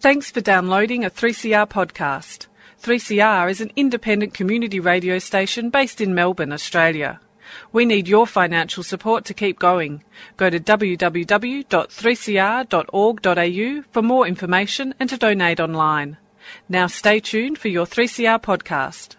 Thanks for downloading a 3CR podcast. 3CR is an independent community radio station based in Melbourne, Australia. We need your financial support to keep going. Go to www.3cr.org.au for more information and to donate online. Now stay tuned for your 3CR podcast.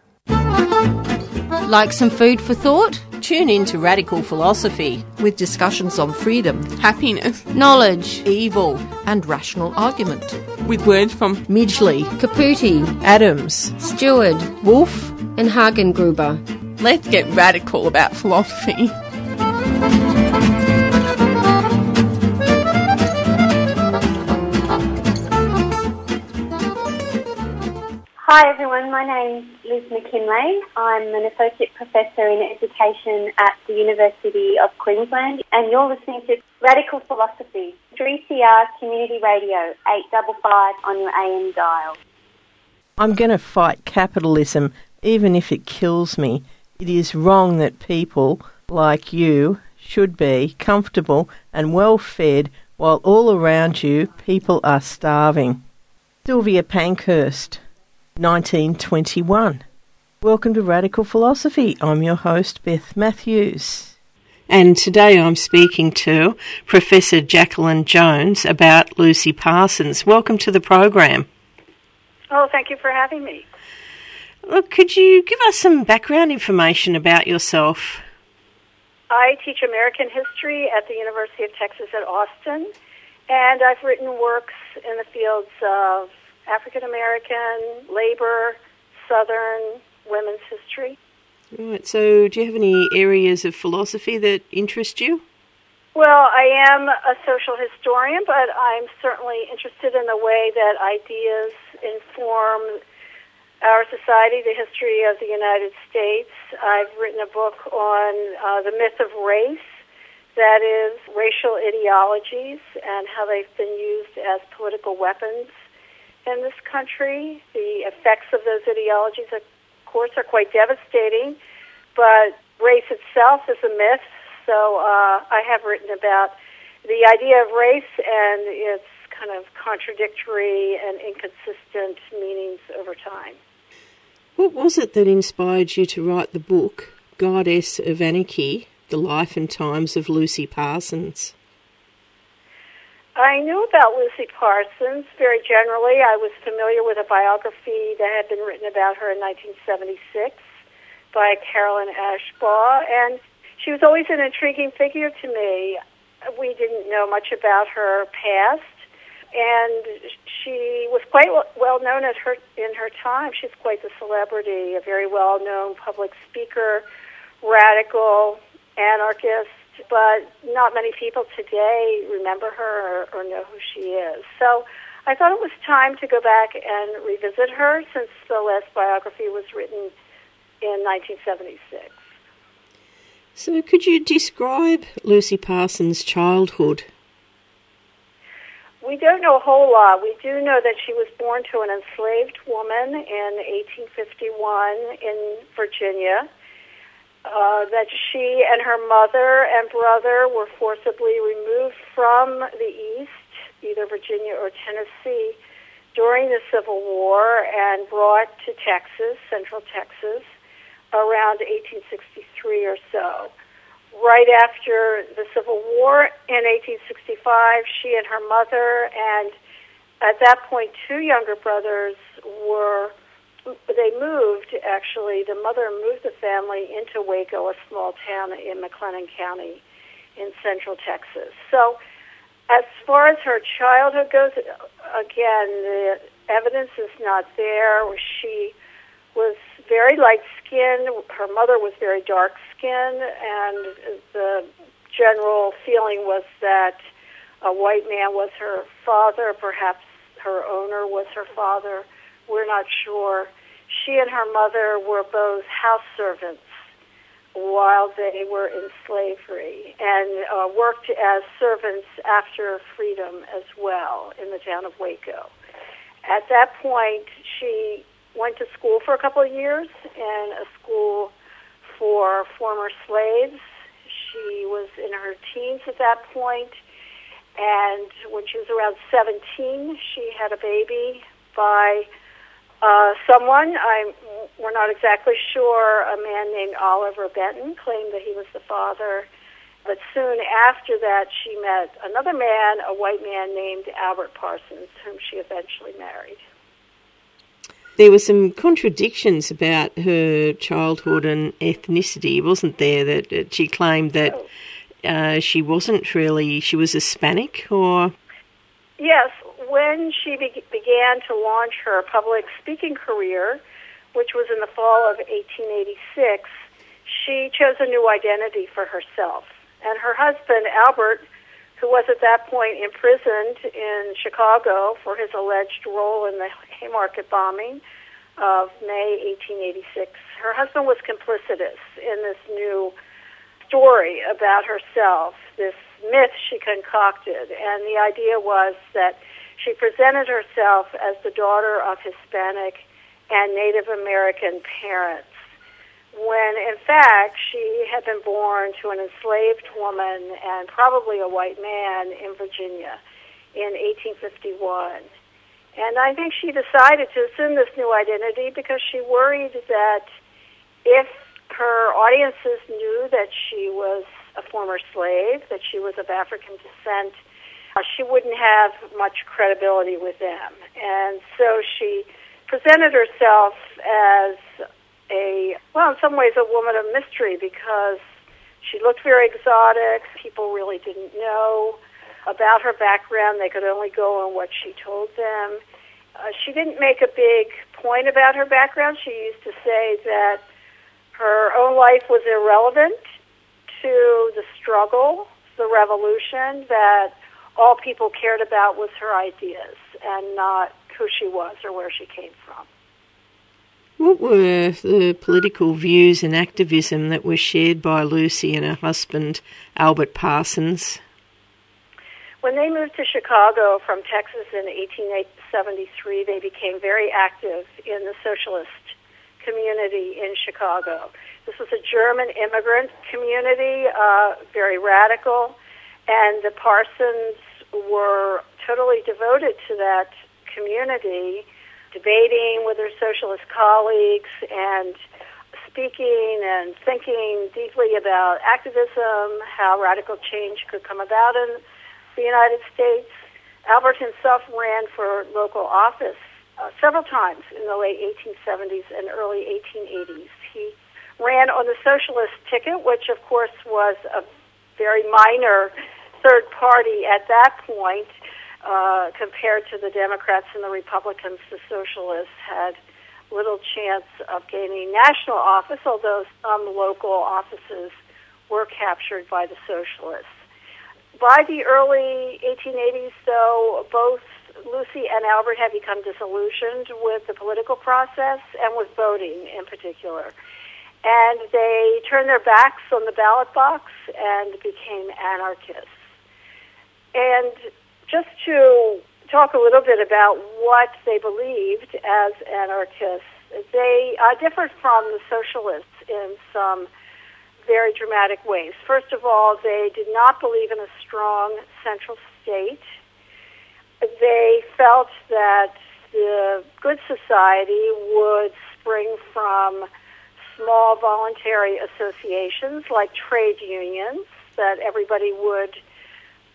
Like some food for thought? Tune in to Radical Philosophy with discussions on freedom, happiness, knowledge, evil, and rational argument. With words from Midgley, Caputi, Adams, Stewart, Wolf, and Hagengruber. Let's get radical about philosophy. Hi everyone, my name's Liz McKinlay. I'm an Associate Professor in Education at the University of Queensland and you're listening to Radical Philosophy, 3CR Community Radio, 855 on your AM dial. I'm going to fight capitalism even if it kills me. It is wrong that people like you should be comfortable and well fed while all around you people are starving. Sylvia Pankhurst. 1921. Welcome to Radical Philosophy. I'm your host, Beth Matthews. And today I'm speaking to Professor Jacqueline Jones about Lucy Parsons. Welcome to the program. Oh, thank you for having me. Look, could you give us some background information about yourself? I teach American history at the University of Texas at Austin, and I've written works in the fields of African American, labor, Southern, women's history. Right. So, do you have any areas of philosophy that interest you? Well, I am a social historian, but I'm certainly interested in the way that ideas inform our society, the history of the United States. I've written a book on uh, the myth of race, that is, racial ideologies and how they've been used as political weapons in this country. The effects of those ideologies, of course, are quite devastating, but race itself is a myth. So uh, I have written about the idea of race and its kind of contradictory and inconsistent meanings over time. What was it that inspired you to write the book, Goddess of Anarchy The Life and Times of Lucy Parsons? I knew about Lucy Parsons very generally. I was familiar with a biography that had been written about her in 1976 by Carolyn Ashbaugh, and she was always an intriguing figure to me. We didn't know much about her past, and she was quite well known at her in her time. She's quite the celebrity, a very well known public speaker, radical, anarchist, but not many people today remember her or, or know who she is. So I thought it was time to go back and revisit her since the last biography was written in 1976. So, could you describe Lucy Parsons' childhood? We don't know a whole lot. We do know that she was born to an enslaved woman in 1851 in Virginia uh, that she and her mother and brother were forcibly removed from the East, either Virginia or Tennessee, during the Civil War and brought to Texas, Central Texas, around 1863 or so. Right after the Civil War in 1865, she and her mother and at that point two younger brothers were they moved actually the mother moved the family into Waco, a small town in McLennan County in central Texas. So as far as her childhood goes, again, the evidence is not there. She was very light skinned. Her mother was very dark skinned, and the general feeling was that a white man was her father, perhaps her owner was her father. We're not sure. She and her mother were both house servants while they were in slavery and uh, worked as servants after freedom as well in the town of Waco. At that point, she went to school for a couple of years in a school for former slaves. She was in her teens at that point, And when she was around 17, she had a baby by uh, someone. I'm, we're not exactly sure. A man named Oliver Benton claimed that he was the father. But soon after that, she met another man, a white man named Albert Parsons, whom she eventually married. There were some contradictions about her childhood and ethnicity, wasn't there? That she claimed that uh, she wasn't really, she was Hispanic, or Yes, when she be- began to launch her public speaking career, which was in the fall of 1886, she chose a new identity for herself. And her husband, Albert, who was at that point imprisoned in Chicago for his alleged role in the Haymarket bombing of May 1886, her husband was complicitous in this new story about herself, this myth she concocted. And the idea was that she presented herself as the daughter of Hispanic and Native American parents, when in fact she had been born to an enslaved woman and probably a white man in Virginia in 1851. And I think she decided to assume this new identity because she worried that if her audiences knew that she was a former slave, that she was of African descent, uh, she wouldn't have much credibility with them. And so she presented herself as a, well, in some ways, a woman of mystery because she looked very exotic. People really didn't know about her background. They could only go on what she told them. Uh, she didn't make a big point about her background. She used to say that her own life was irrelevant to the struggle, the revolution, that all people cared about was her ideas and not who she was or where she came from. What were the political views and activism that were shared by Lucy and her husband, Albert Parsons? When they moved to Chicago from Texas in 1873, they became very active in the socialist community in Chicago. This was a German immigrant community, uh, very radical, and the Parsons were totally devoted to that community, debating with their socialist colleagues and speaking and thinking deeply about activism, how radical change could come about in the United States. Albert himself ran for local office uh, several times in the late 1870s and early 1880s. He ran on the socialist ticket, which of course was a very minor third party at that point uh, compared to the Democrats and the Republicans. The socialists had little chance of gaining national office, although some local offices were captured by the socialists. By the early 1880s, though, both Lucy and Albert had become disillusioned with the political process and with voting in particular. And they turned their backs on the ballot box and became anarchists. And just to talk a little bit about what they believed as anarchists, they uh, differed from the socialists in some very dramatic ways. First of all, they did not believe in a strong central state they felt that the good society would spring from small voluntary associations like trade unions, that everybody would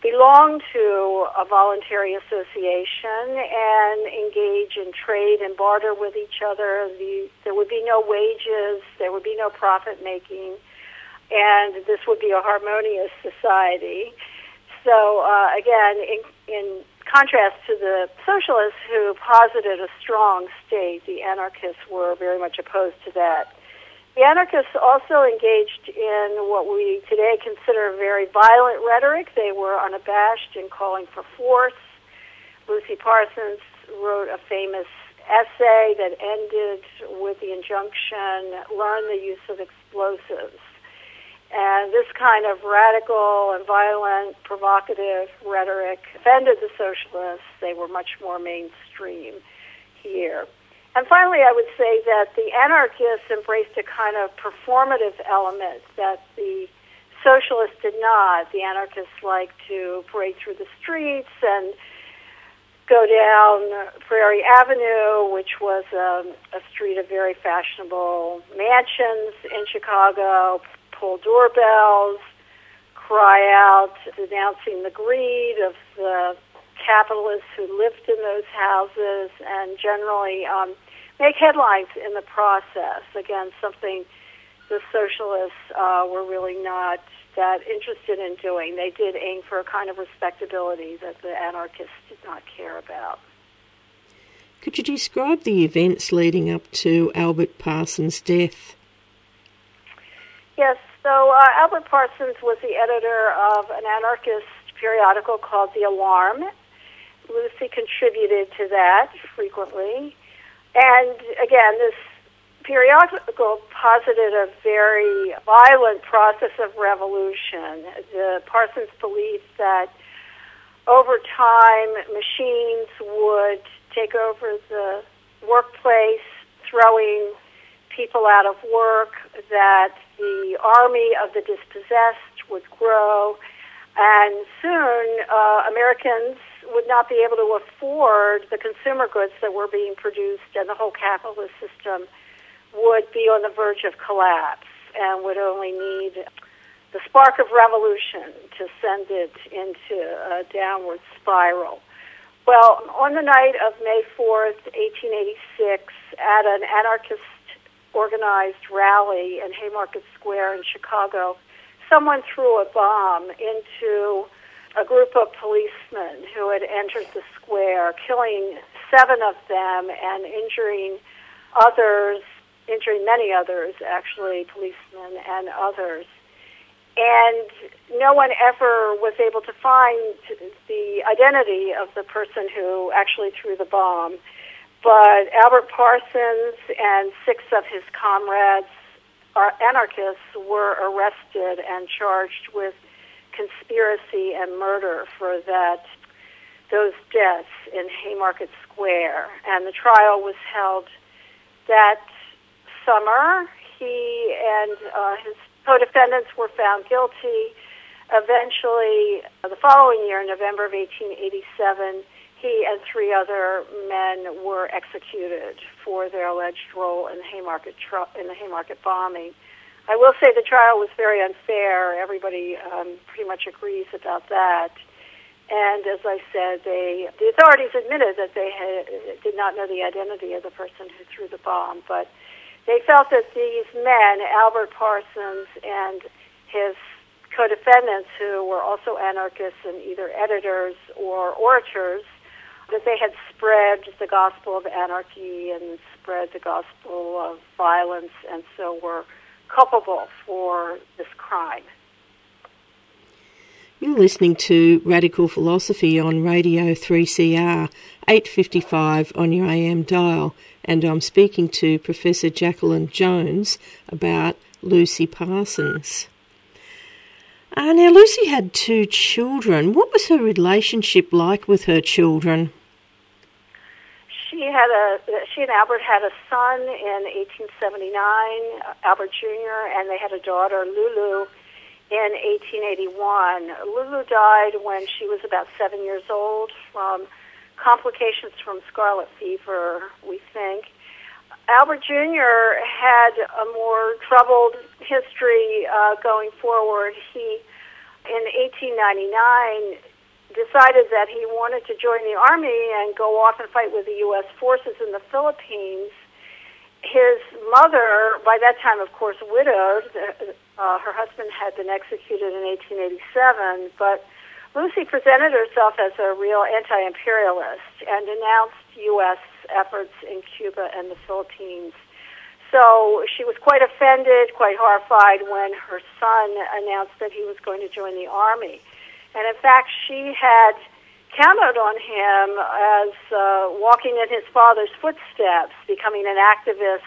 belong to a voluntary association and engage in trade and barter with each other. The, there would be no wages, there would be no profit making, and this would be a harmonious society. So, uh, again, in, in contrast to the socialists who posited a strong state, the anarchists were very much opposed to that. The anarchists also engaged in what we today consider very violent rhetoric. They were unabashed in calling for force. Lucy Parsons wrote a famous essay that ended with the injunction learn the use of explosives. And this kind of radical and violent, provocative rhetoric offended the socialists. They were much more mainstream here. And finally, I would say that the anarchists embraced a kind of performative element that the socialists did not. The anarchists liked to parade through the streets and go down Prairie Avenue, which was um, a street of very fashionable mansions in Chicago, pull doorbells, cry out denouncing the greed of the capitalists who lived in those houses, and generally um, make headlines in the process. Again, something the socialists uh, were really not that interested in doing. They did aim for a kind of respectability that the anarchists did not care about. Could you describe the events leading up to Albert Parsons' death? Yes, so uh, Albert Parsons was the editor of an anarchist periodical called The Alarm. Lucy contributed to that frequently. And again, this periodical posited a very violent process of revolution. The Parsons believed that over time machines would take over the workplace, throwing people out of work, that the army of the dispossessed would grow, and soon uh, Americans would not be able to afford the consumer goods that were being produced, and the whole capitalist system would be on the verge of collapse and would only need the spark of revolution to send it into a downward spiral. Well, on the night of May 4th, 1886, at an anarchist organized rally in Haymarket Square in Chicago, someone threw a bomb into a group of policemen who had entered the square, killing seven of them and injuring others injuring many others, actually, policemen and others. And no one ever was able to find the identity of the person who actually threw the bomb. But Albert Parsons and six of his comrades, anarchists, were arrested and charged with conspiracy and murder for that those deaths in Haymarket Square. And the trial was held that summer. He and uh, his co-defendants were found guilty. Eventually, uh, the following year, November of 1887, he and three other men were executed for their alleged role in Haymarket tr- in the Haymarket bombing. I will say the trial was very unfair. Everybody um, pretty much agrees about that. And as I said, they the authorities admitted that they had, did not know the identity of the person who threw the bomb, but they felt that these men, Albert Parsons and his co-defendants, who were also anarchists and either editors or orators, that they had spread the gospel of anarchy and spread the gospel of violence, and so were culpable for this crime. You're listening to Radical Philosophy on Radio 3CR, 855 on your AM dial and I'm speaking to Professor Jacqueline Jones about Lucy Parsons. Uh, now, Lucy had two children. What was her relationship like with her children? She had a she and Albert had a son in 1879, Albert Jr., and they had a daughter, Lulu, in 1881. Lulu died when she was about seven years old from complications from scarlet fever, we think. Albert Jr. had a more troubled history uh, going forward. He, in 1899, decided that he wanted to join the army and go off and fight with the U.S. forces in the Philippines. His mother, by that time, of course, widowed. Uh, her husband had been executed in 1887, but Lucy presented herself as a real anti imperialist and denounced U.S. efforts in Cuba and the Philippines. So she was quite offended, quite horrified when her son announced that he was going to join the army. And in fact, she had counted on him as uh, walking in his father's footsteps, becoming an activist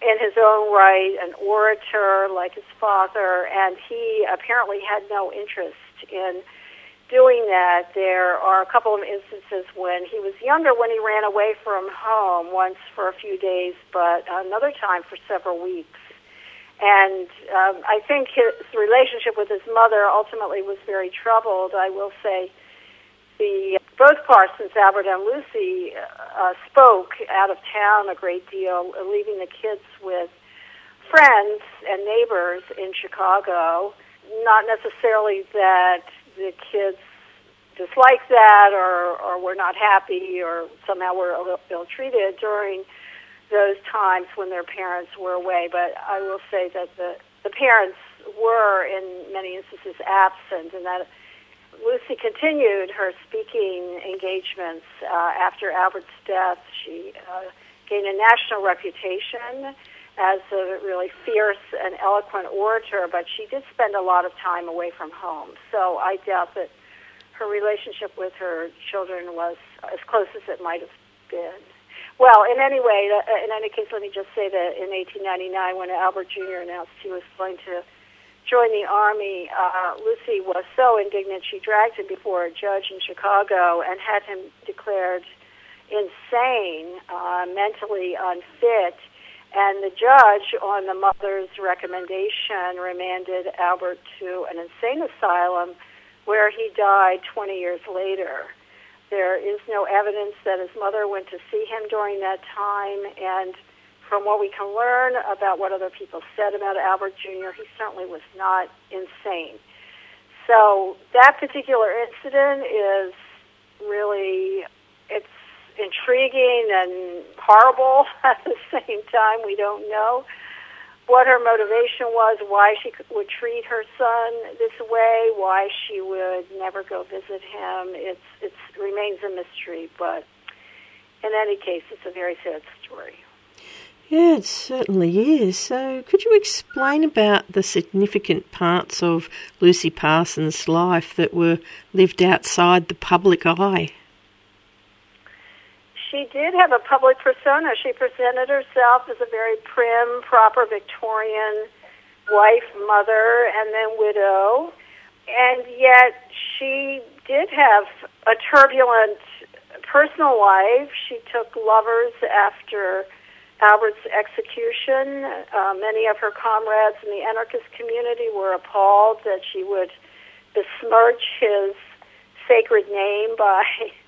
in his own right, an orator like his father, and he apparently had no interest in doing that. There are a couple of instances when he was younger when he ran away from home, once for a few days, but another time for several weeks. And um, I think his relationship with his mother ultimately was very troubled. I will say the both Parsons, Albert and Lucy, uh, spoke out of town a great deal, leaving the kids with friends and neighbors in Chicago. Not necessarily that the kids disliked that or, or were not happy or somehow were ill treated during those times when their parents were away, but I will say that the, the parents were in many instances absent and that Lucy continued her speaking engagements uh, after Albert's death. She uh, gained a national reputation as a really fierce and eloquent orator, but she did spend a lot of time away from home. So I doubt that her relationship with her children was as close as it might have been. Well, in any way, uh, in any case, let me just say that in 1899, when Albert Jr. announced he was going to join the army, uh, Lucy was so indignant she dragged him before a judge in Chicago and had him declared insane, uh, mentally unfit. And the judge, on the mother's recommendation, remanded Albert to an insane asylum where he died 20 years later. There is no evidence that his mother went to see him during that time, and from what we can learn about what other people said about Albert Jr., he certainly was not insane. So that particular incident is really it's intriguing and horrible at the same time. We don't know what her motivation was, why she would treat her son this way, why she would never go visit him. It's it remains a mystery, but in any case, it's a very sad story. Yeah, it certainly is. So, could you explain about the significant parts of Lucy Parsons' life that were lived outside the public eye? She did have a public persona. She presented herself as a very prim, proper Victorian wife, mother, and then widow. And yet she did have a turbulent personal life. She took lovers after Albert's execution. Uh, many of her comrades in the anarchist community were appalled that she would besmirch his sacred name by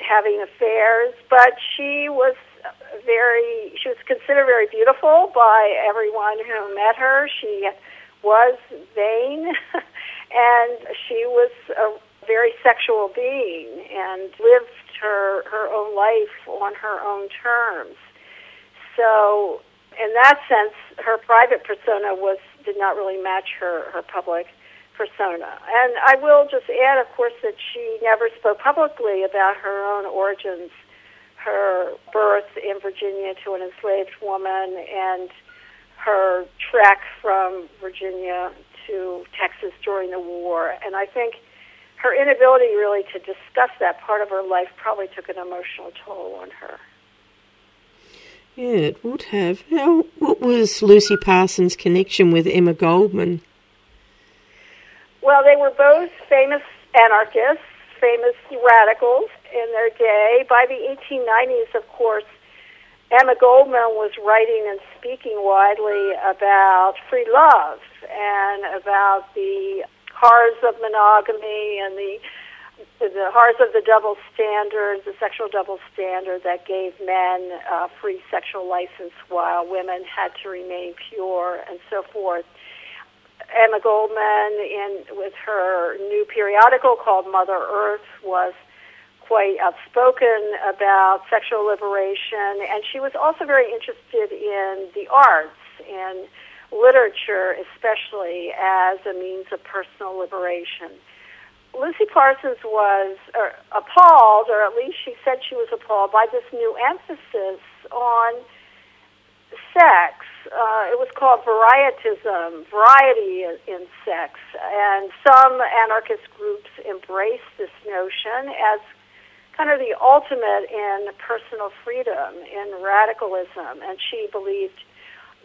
having affairs, but she was very she was considered very beautiful by everyone who met her. She was vain and she was a very sexual being and lived her her own life on her own terms. So in that sense her private persona was did not really match her her public persona. And I will just add, of course, that she never spoke publicly about her own origins, her birth in Virginia to an enslaved woman, and her trek from Virginia to Texas during the war. And I think her inability really to discuss that part of her life probably took an emotional toll on her. Yeah, it would have. Now, what was Lucy Parsons' connection with Emma Goldman? Well, they were both famous anarchists, famous radicals in their day. By the 1890s, of course, Emma Goldman was writing and speaking widely about free love and about the horrors of monogamy and the the horrors of the double standard, the sexual double standard that gave men uh, free sexual license while women had to remain pure and so forth. Emma Goldman, in with her new periodical called Mother Earth, was quite outspoken about sexual liberation, and she was also very interested in the arts and literature, especially as a means of personal liberation. Lucy Parsons was uh, appalled, or at least she said she was appalled, by this new emphasis on sex uh, it was called varietism, variety in sex, and some anarchist groups embraced this notion as kind of the ultimate in personal freedom, in radicalism, and she believed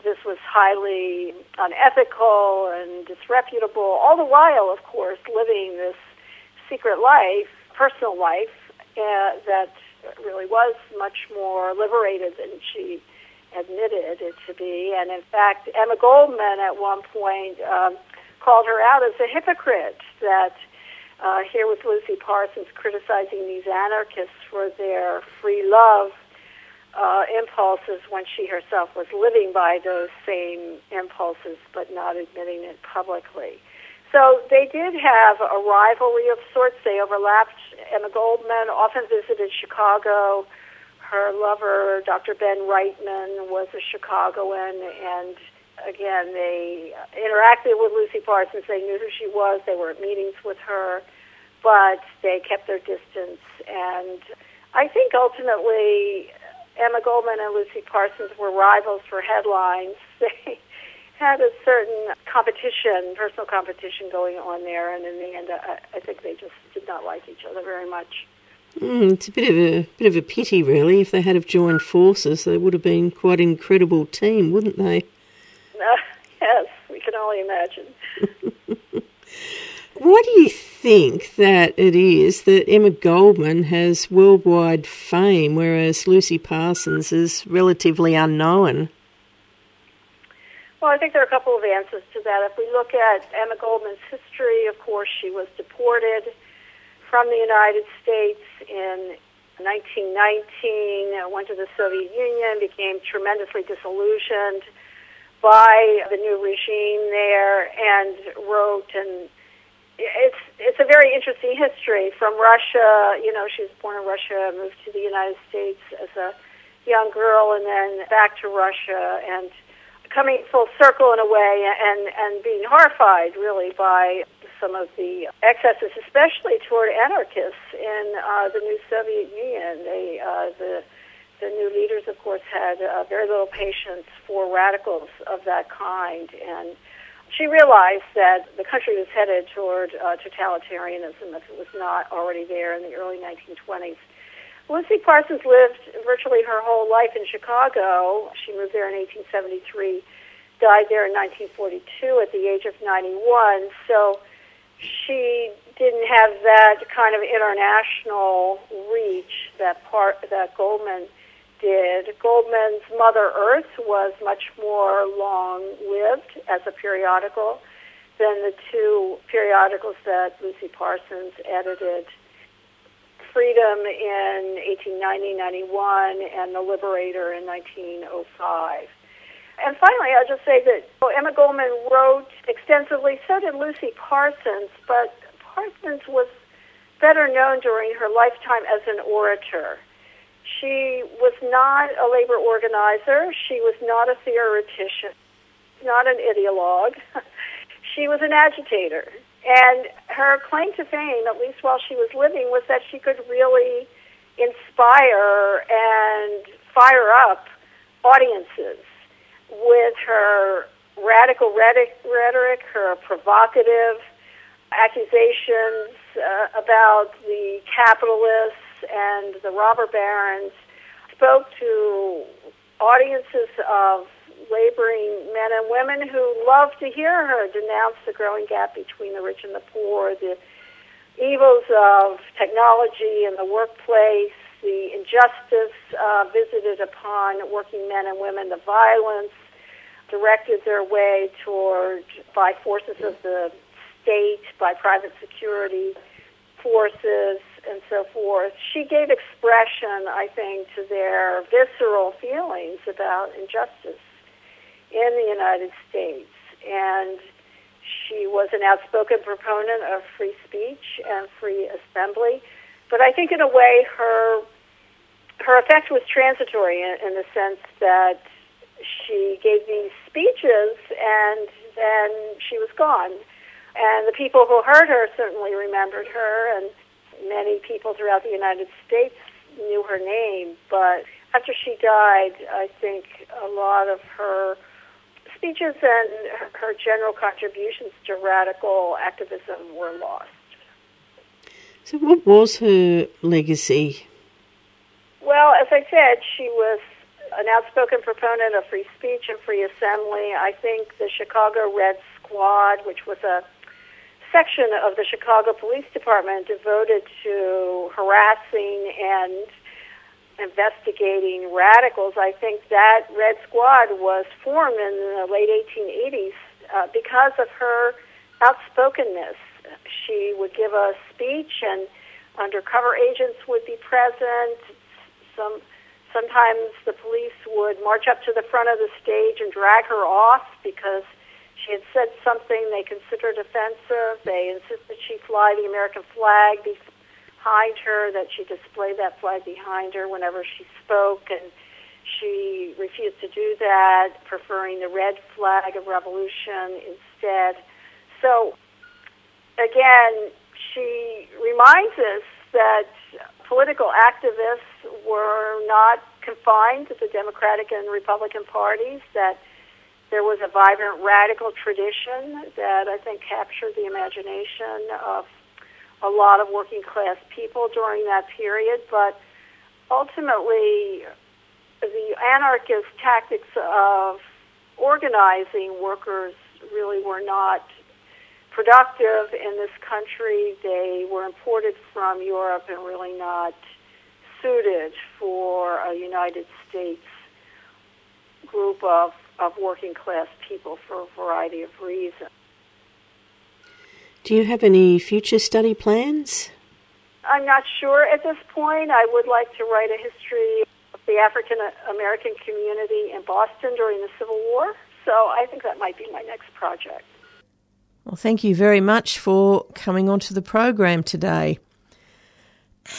this was highly unethical and disreputable, all the while, of course, living this secret life, personal life, uh, that really was much more liberated than she admitted it to be. And in fact, Emma Goldman at one point um, called her out as a hypocrite that uh, here was Lucy Parsons criticizing these anarchists for their free love uh, impulses when she herself was living by those same impulses but not admitting it publicly. So they did have a rivalry of sorts. They overlapped. Emma Goldman often visited Chicago. Her lover, Dr. Ben Reitman, was a Chicagoan, and again, they interacted with Lucy Parsons. They knew who she was. They were at meetings with her, but they kept their distance. And I think ultimately, Emma Goldman and Lucy Parsons were rivals for headlines. They had a certain competition, personal competition going on there, and in the end, I, I think they just did not like each other very much. Mm, it's a bit of a bit of a pity, really. If they had have joined forces, they would have been quite an incredible team, wouldn't they? Uh, yes, we can only imagine. Why do you think that it is that Emma Goldman has worldwide fame, whereas Lucy Parsons is relatively unknown? Well, I think there are a couple of answers to that. If we look at Emma Goldman's history, of course, she was deported from the United States in 1919, uh, went to the Soviet Union, became tremendously disillusioned by the new regime there, and wrote and it's it's a very interesting history from Russia. You know, she was born in Russia, moved to the United States as a young girl, and then back to Russia, and coming full circle in a way and, and being horrified really by some of the excesses, especially toward anarchists in uh, the new Soviet Union. They, uh, the, the new leaders, of course, had uh, very little patience for radicals of that kind. And she realized that the country was headed toward uh, totalitarianism if it was not already there in the early 1920s. Lucy Parsons lived virtually her whole life in Chicago. She moved there in 1873, died there in 1942 at the age of 91. So she didn't have that kind of international reach that part that Goldman did. Goldman's Mother Earth was much more long-lived as a periodical than the two periodicals that Lucy Parsons edited Freedom in 1890-91 and The Liberator in 1905. And finally, I'll just say that Emma Goldman wrote extensively, so did Lucy Parsons, but Parsons was better known during her lifetime as an orator. She was not a labor organizer. She was not a theoretician, not an ideologue. she was an agitator. And her claim to fame, at least while she was living, was that she could really inspire and fire up audiences with her radical rhetoric, her provocative accusations uh, about the capitalists and the robber barons, spoke to audiences of laboring men and women who loved to hear her denounce the growing gap between the rich and the poor, the evils of technology in the workplace, the injustice uh, visited upon working men and women, the violence directed their way toward by forces of the state, by private security forces, and so forth. She gave expression, I think, to their visceral feelings about injustice in the United States. And she was an outspoken proponent of free speech and free assembly. But I think, in a way, her her effect was transitory in, in the sense that she gave these speeches and then she was gone. And the people who heard her certainly remembered her, and many people throughout the United States knew her name. But after she died, I think a lot of her speeches and her general contributions to radical activism were lost. So, what was her legacy? Well, as I said, she was an outspoken proponent of free speech and free assembly. I think the Chicago Red Squad, which was a section of the Chicago Police Department devoted to harassing and investigating radicals. I think that Red Squad was formed in the late 1880s uh, because of her outspokenness. She would give a speech, and undercover agents would be present. Some sometimes the police would march up to the front of the stage and drag her off because she had said something they considered offensive. They insisted she fly the American flag behind her, that she display that flag behind her whenever she spoke, and she refused to do that, preferring the red flag of revolution instead. So, again, she reminds us that political activists were not confined to the Democratic and Republican parties, that there was a vibrant radical tradition that I think captured the imagination of a lot of working class people during that period, but ultimately the anarchist tactics of organizing workers really were not productive in this country. They were imported from Europe and really not suited for a United States group of, of working class people for a variety of reasons. Do you have any future study plans? I'm not sure at this point. I would like to write a history of the African American community in Boston during the Civil War. So I think that might be my next project. Well, thank you very much for coming onto the program today.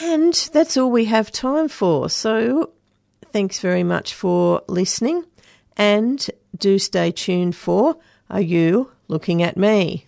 And that's all we have time for. So thanks very much for listening. And do stay tuned for Are You Looking at Me?